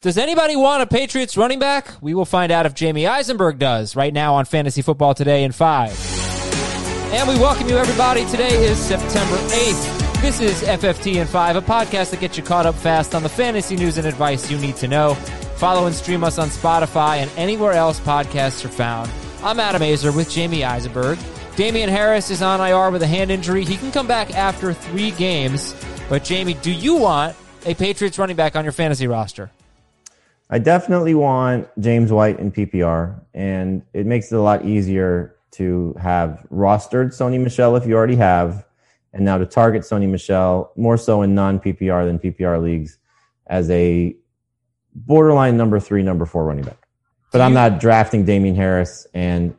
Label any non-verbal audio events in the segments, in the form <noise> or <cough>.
Does anybody want a Patriots running back? We will find out if Jamey Eisenberg does right now on Fantasy Football Today in five. And we welcome you, everybody. Today is September 8th. This is FFT in 5, a podcast that gets you caught up fast on the fantasy news and advice you need to know. Follow and stream us on Spotify and anywhere else podcasts are found. I'm Adam Aizer with Jamey Eisenberg. Damien Harris is on IR with a hand injury. He can come back after three games. But, Jamey, do you want a Patriots running back on your fantasy roster? I definitely want James White in PPR, and it makes it a lot easier to have rostered Sony Michel if you already have, and now to target Sony Michel more so in non PPR than PPR leagues as a borderline number three, number four running back. But I'm not drafting Damien Harris, and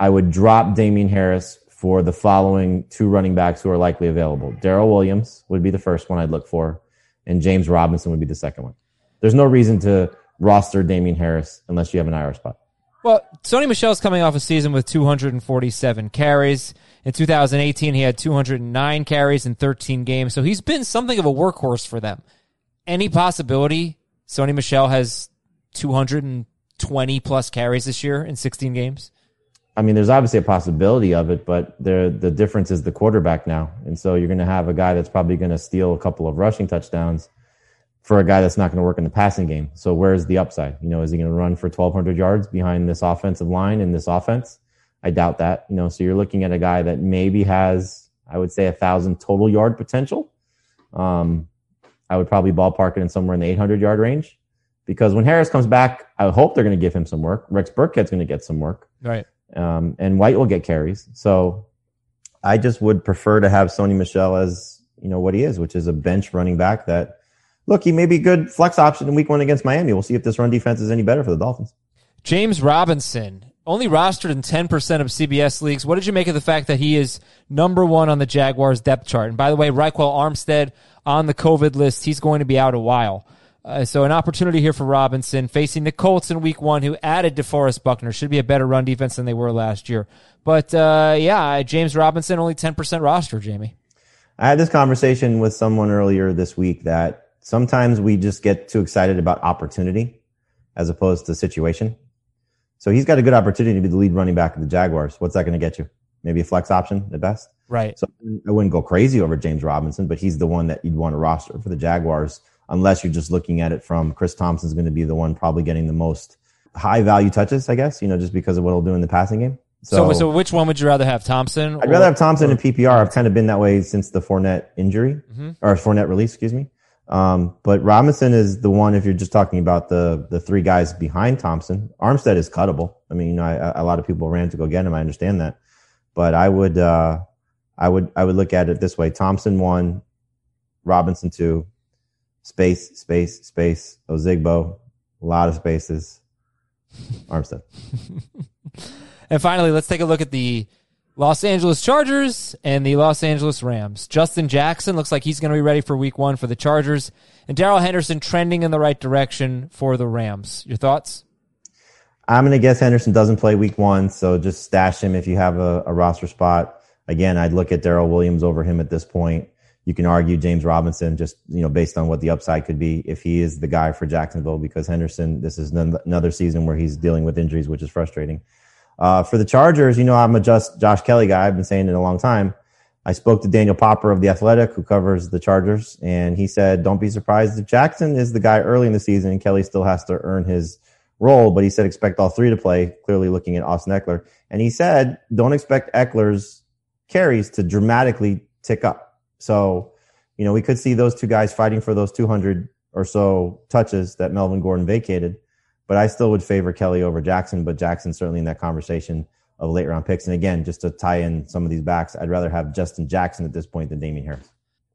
I would drop Damien Harris for the following two running backs who are likely available. Darrel Williams would be the first one I'd look for, and James Robinson would be the second one. There's no reason to roster Damien Harris unless you have an IR spot. Well, Sony Michel's coming off a season with 247 carries. In 2018, he had 209 carries in 13 games, so he's been something of a workhorse for them. Any possibility Sony Michel has 220 plus carries this year in 16 games? I mean, there's obviously a possibility of it, but the difference is the quarterback now. And so you're going to have a guy that's probably going to steal a couple of rushing touchdowns for a guy that's not going to work in the passing game. So where's the upside? You know, is he going to run for 1200 yards behind this offensive line in this offense? I doubt that, you know, so you're looking at a guy that maybe has, I would say a thousand total yard potential. Um, I would probably ballpark it in somewhere in the 800 yard range because when Harris comes back, I hope they're going to give him some work. Rex Burkhead's going to get some work. Right. Um, and White will get carries. So I just would prefer to have Sony Michel as, you know, what he is, which is a bench running back that look, he may be a good flex option in week one against Miami. We'll see if this run defense is any better for the Dolphins. James Robinson, only rostered in 10% of CBS leagues. What did you make of the fact that he is number one on the Jaguars depth chart? And by the way, Ryquell Armstead on the COVID list. He's going to be out a while. Uh, so an opportunity here for Robinson facing the Colts in week one, who added DeForest Buckner. Should be a better run defense than they were last year. But uh, yeah, James Robinson, only 10% roster, Jamey. I had this conversation with someone earlier this week that sometimes we just get too excited about opportunity as opposed to situation. So he's got a good opportunity to be the lead running back of the Jaguars. What's that going to get you? Maybe a flex option at best. Right. So I wouldn't go crazy over James Robinson, but he's the one that you'd want to roster for the Jaguars, unless you're just looking at it from Chris Thompson's going to be the one probably getting the most high value touches, I guess, you know, just because of what he'll do in the passing game. So, so, so which one would you rather have, Thompson? I'd or, rather have Thompson or, in PPR. I've kind of been that way since the Fournette injury mm-hmm. or Fournette release, excuse me. Um, but Robinson is the one if you're just talking about the the three guys behind Thompson. Armstead is cuttable. I mean, you know, I, a lot of people ran to go get him. I understand that, but I would uh, I would I would look at it this way: Thompson one, Robinson two, space space space, Ozigbo, a lot of spaces, Armstead. <laughs> and finally, let's take a look at the Los Angeles Chargers and the Los Angeles Rams. Justin Jackson looks like he's going to be ready for week one for the Chargers. And Darrell Henderson trending in the right direction for the Rams. Your thoughts? I'm going to guess Henderson doesn't play week one, so just stash him if you have a, a roster spot. Again, I'd look at Darrel Williams over him at this point. You can argue James Robinson just, you know, based on what the upside could be if he is the guy for Jacksonville because Henderson, this is another season where he's dealing with injuries, which is frustrating. Uh, for the Chargers, you know, I'm a just Josh Kelley guy. I've been saying it a long time. I spoke to Daniel Popper of The Athletic, who covers the Chargers, and he said, don't be surprised if Jackson is the guy early in the season and Kelley still has to earn his role, but he said expect all three to play, clearly looking at Austin Ekeler. And he said, don't expect Ekeler's carries to dramatically tick up. So, you know, we could see those two guys fighting for those 200 or so touches that Melvin Gordon vacated but I still would favor Kelley over Jackson. But Jackson certainly in that conversation of late round picks. And again, just to tie in some of these backs, I'd rather have Justin Jackson at this point than Damien Harris.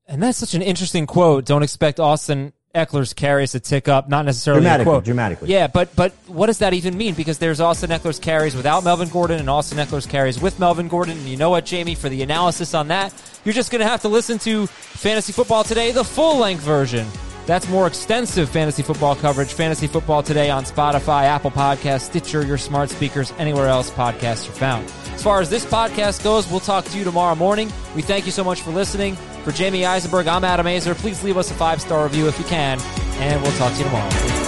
And that's such an interesting quote. Don't expect Austin Ekeler's carries to tick up. Not necessarily dramatically, dramatically. Yeah, but but what does that even mean? Because there's Austin Ekeler's carries without Melvin Gordon and Austin Ekeler's carries with Melvin Gordon. And you know what, Jamey, For the analysis on that, you're just going to have to listen to Fantasy Football Today, the full length version. That's more extensive fantasy football coverage. Fantasy Football Today on Spotify, Apple Podcasts, Stitcher, your smart speakers, anywhere else podcasts are found. As far as this podcast goes, we'll talk to you tomorrow morning. We thank you so much for listening. For Jamey Eisenberg, I'm Adam Aizer. Please leave us a five star review if you can, and we'll talk to you tomorrow.